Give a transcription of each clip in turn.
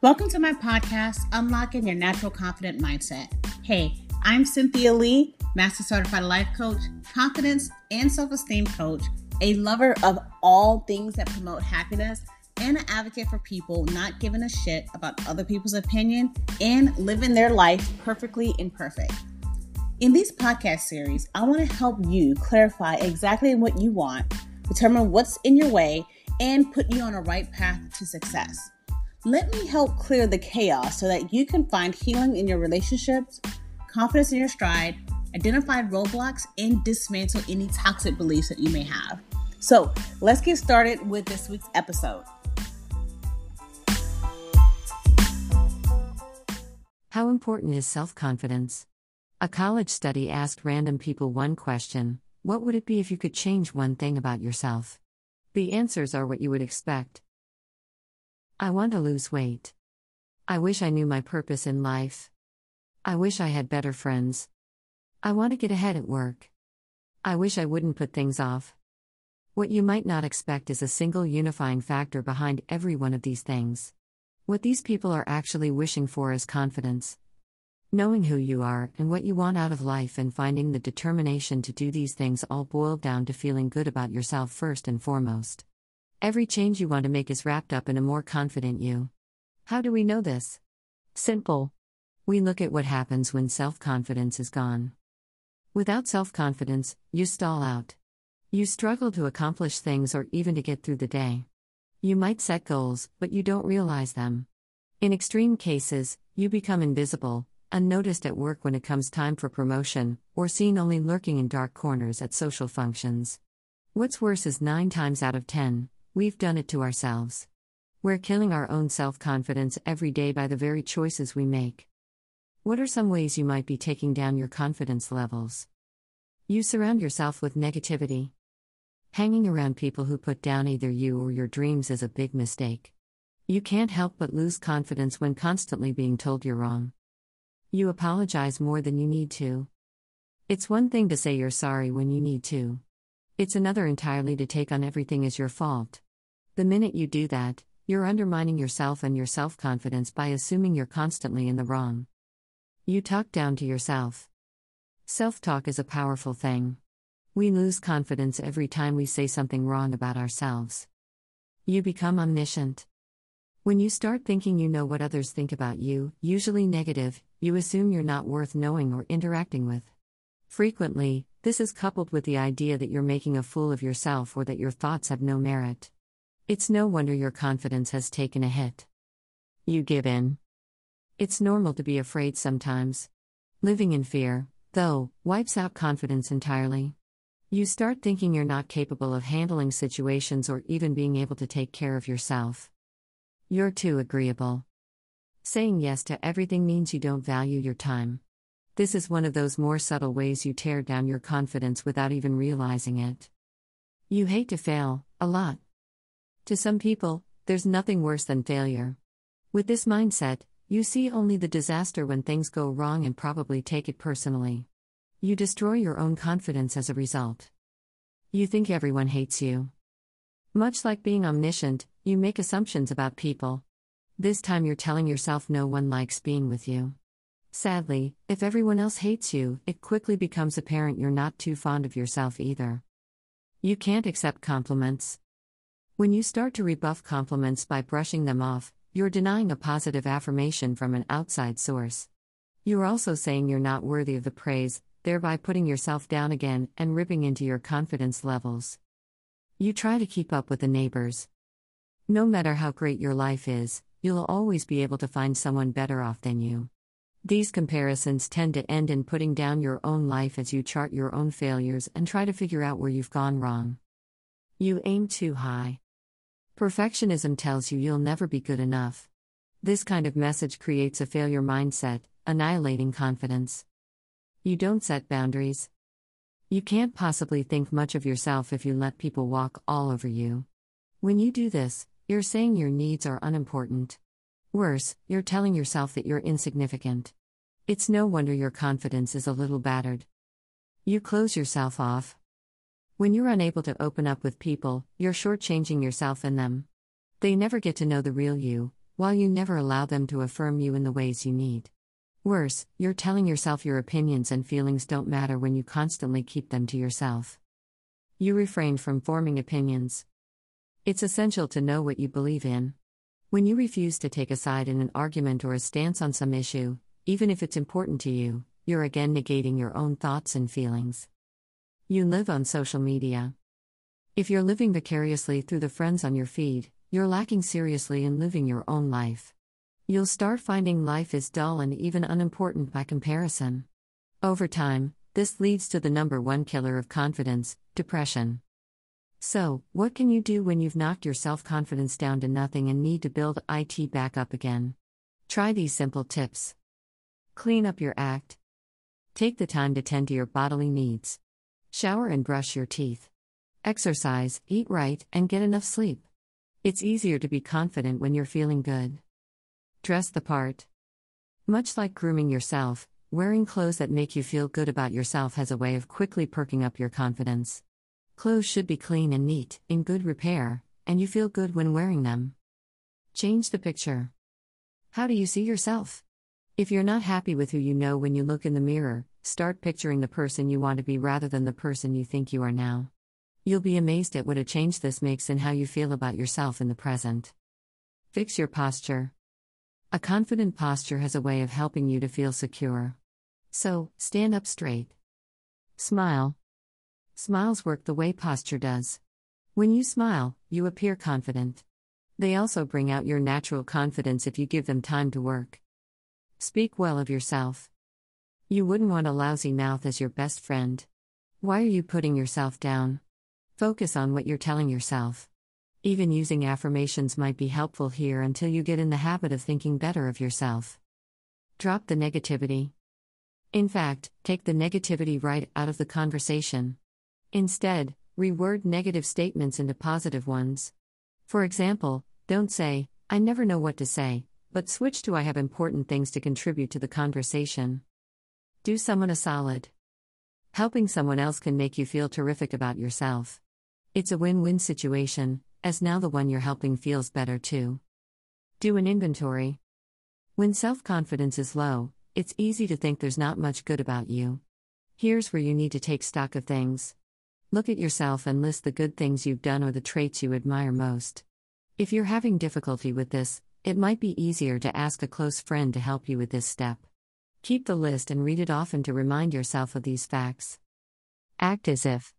Welcome to my podcast, Unlocking Your Natural Confident Mindset. Hey, I'm Cynthia Lee, Master Certified Life Coach, Confidence and Self Esteem Coach, a lover of all things that promote happiness, and an advocate for people not giving a shit about other people's opinion and living their life perfectly imperfect. In these podcast series, I want to help you clarify exactly what you want, determine what's in your way, and put you on a right path to success. Let me help clear the chaos so that you can find healing in your relationships, confidence in your stride, identify roadblocks, and dismantle any toxic beliefs that you may have. So, let's get started with this week's episode. How important is self confidence? A college study asked random people one question What would it be if you could change one thing about yourself? The answers are what you would expect. I want to lose weight. I wish I knew my purpose in life. I wish I had better friends. I want to get ahead at work. I wish I wouldn't put things off. What you might not expect is a single unifying factor behind every one of these things. What these people are actually wishing for is confidence. Knowing who you are and what you want out of life and finding the determination to do these things all boil down to feeling good about yourself first and foremost. Every change you want to make is wrapped up in a more confident you. How do we know this? Simple. We look at what happens when self confidence is gone. Without self confidence, you stall out. You struggle to accomplish things or even to get through the day. You might set goals, but you don't realize them. In extreme cases, you become invisible, unnoticed at work when it comes time for promotion, or seen only lurking in dark corners at social functions. What's worse is 9 times out of 10, we've done it to ourselves. We're killing our own self confidence every day by the very choices we make. What are some ways you might be taking down your confidence levels? You surround yourself with negativity. Hanging around people who put down either you or your dreams is a big mistake. You can't help but lose confidence when constantly being told you're wrong. You apologize more than you need to. It's one thing to say you're sorry when you need to. It's another entirely to take on everything as your fault. The minute you do that, you're undermining yourself and your self confidence by assuming you're constantly in the wrong. You talk down to yourself. Self talk is a powerful thing. We lose confidence every time we say something wrong about ourselves. You become omniscient. When you start thinking you know what others think about you, usually negative, you assume you're not worth knowing or interacting with. Frequently, this is coupled with the idea that you're making a fool of yourself or that your thoughts have no merit. It's no wonder your confidence has taken a hit. You give in. It's normal to be afraid sometimes. Living in fear, though, wipes out confidence entirely. You start thinking you're not capable of handling situations or even being able to take care of yourself. You're too agreeable. Saying yes to everything means you don't value your time. This is one of those more subtle ways you tear down your confidence without even realizing it. You hate to fail, a lot. To some people, there's nothing worse than failure. With this mindset, you see only the disaster when things go wrong and probably take it personally. You destroy your own confidence as a result. You think everyone hates you. Much like being omniscient, you make assumptions about people. This time you're telling yourself no one likes being with you. Sadly, if everyone else hates you, it quickly becomes apparent you're not too fond of yourself either. You can't accept compliments. When you start to rebuff compliments by brushing them off, you're denying a positive affirmation from an outside source. You're also saying you're not worthy of the praise, thereby putting yourself down again and ripping into your confidence levels. You try to keep up with the neighbors. No matter how great your life is, you'll always be able to find someone better off than you. These comparisons tend to end in putting down your own life as you chart your own failures and try to figure out where you've gone wrong. You aim too high. Perfectionism tells you you'll never be good enough. This kind of message creates a failure mindset, annihilating confidence. You don't set boundaries. You can't possibly think much of yourself if you let people walk all over you. When you do this, you're saying your needs are unimportant. Worse, you're telling yourself that you're insignificant. It's no wonder your confidence is a little battered. You close yourself off. When you're unable to open up with people, you're shortchanging yourself and them. They never get to know the real you, while you never allow them to affirm you in the ways you need. Worse, you're telling yourself your opinions and feelings don't matter when you constantly keep them to yourself. You refrain from forming opinions. It's essential to know what you believe in. When you refuse to take a side in an argument or a stance on some issue, even if it's important to you, you're again negating your own thoughts and feelings. You live on social media. If you're living vicariously through the friends on your feed, you're lacking seriously in living your own life. You'll start finding life is dull and even unimportant by comparison. Over time, this leads to the number one killer of confidence depression. So, what can you do when you've knocked your self confidence down to nothing and need to build IT back up again? Try these simple tips. Clean up your act. Take the time to tend to your bodily needs. Shower and brush your teeth. Exercise, eat right, and get enough sleep. It's easier to be confident when you're feeling good. Dress the part. Much like grooming yourself, wearing clothes that make you feel good about yourself has a way of quickly perking up your confidence. Clothes should be clean and neat, in good repair, and you feel good when wearing them. Change the picture. How do you see yourself? If you're not happy with who you know when you look in the mirror, start picturing the person you want to be rather than the person you think you are now. You'll be amazed at what a change this makes in how you feel about yourself in the present. Fix your posture. A confident posture has a way of helping you to feel secure. So, stand up straight. Smile. Smiles work the way posture does. When you smile, you appear confident. They also bring out your natural confidence if you give them time to work. Speak well of yourself. You wouldn't want a lousy mouth as your best friend. Why are you putting yourself down? Focus on what you're telling yourself. Even using affirmations might be helpful here until you get in the habit of thinking better of yourself. Drop the negativity. In fact, take the negativity right out of the conversation. Instead, reword negative statements into positive ones. For example, don't say, I never know what to say, but switch to I have important things to contribute to the conversation. Do someone a solid. Helping someone else can make you feel terrific about yourself. It's a win win situation, as now the one you're helping feels better too. Do an inventory. When self confidence is low, it's easy to think there's not much good about you. Here's where you need to take stock of things. Look at yourself and list the good things you've done or the traits you admire most. If you're having difficulty with this, it might be easier to ask a close friend to help you with this step. Keep the list and read it often to remind yourself of these facts. Act as if.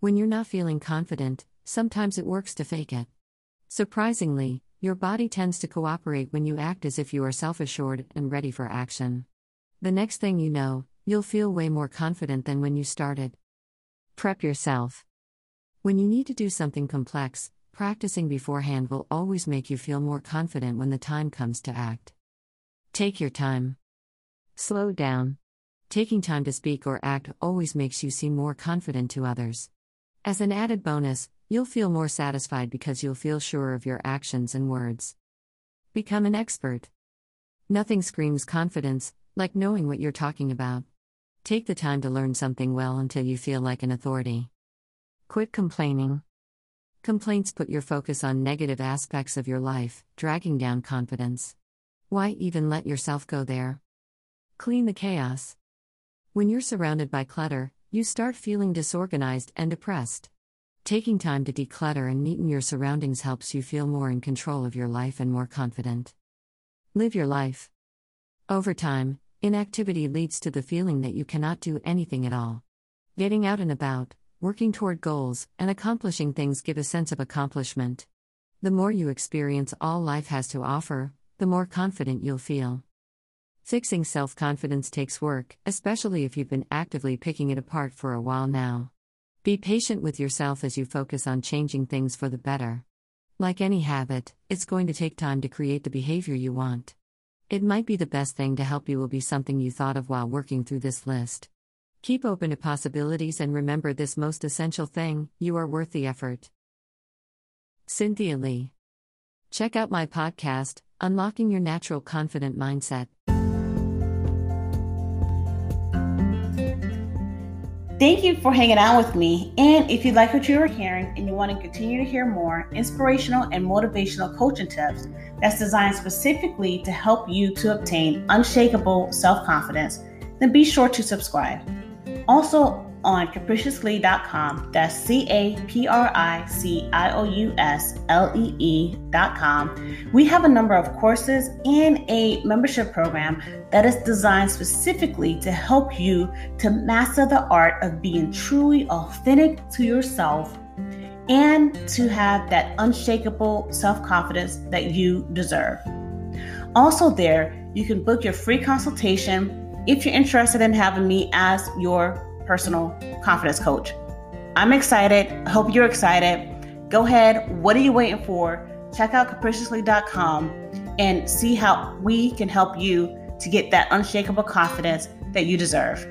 When you're not feeling confident, sometimes it works to fake it. Surprisingly, your body tends to cooperate when you act as if you are self assured and ready for action. The next thing you know, you'll feel way more confident than when you started. Prep yourself. When you need to do something complex, practicing beforehand will always make you feel more confident when the time comes to act. Take your time. Slow down. Taking time to speak or act always makes you seem more confident to others. As an added bonus, You'll feel more satisfied because you'll feel sure of your actions and words. Become an expert. Nothing screams confidence like knowing what you're talking about. Take the time to learn something well until you feel like an authority. Quit complaining. Complaints put your focus on negative aspects of your life, dragging down confidence. Why even let yourself go there? Clean the chaos. When you're surrounded by clutter, you start feeling disorganized and depressed. Taking time to declutter and neaten your surroundings helps you feel more in control of your life and more confident. Live your life. Over time, inactivity leads to the feeling that you cannot do anything at all. Getting out and about, working toward goals, and accomplishing things give a sense of accomplishment. The more you experience all life has to offer, the more confident you'll feel. Fixing self confidence takes work, especially if you've been actively picking it apart for a while now. Be patient with yourself as you focus on changing things for the better. Like any habit, it's going to take time to create the behavior you want. It might be the best thing to help you will be something you thought of while working through this list. Keep open to possibilities and remember this most essential thing you are worth the effort. Cynthia Lee. Check out my podcast, Unlocking Your Natural Confident Mindset. Thank you for hanging out with me. And if you like what you are hearing and you want to continue to hear more inspirational and motivational coaching tips that's designed specifically to help you to obtain unshakable self confidence, then be sure to subscribe. Also, on capriciouslee.com. That's C A P R I C I O U S L E E.com. We have a number of courses and a membership program that is designed specifically to help you to master the art of being truly authentic to yourself and to have that unshakable self confidence that you deserve. Also, there, you can book your free consultation if you're interested in having me as your personal confidence coach. I'm excited. Hope you're excited. Go ahead. What are you waiting for? Check out capriciouslee.com and see how we can help you to get that unshakable confidence that you deserve.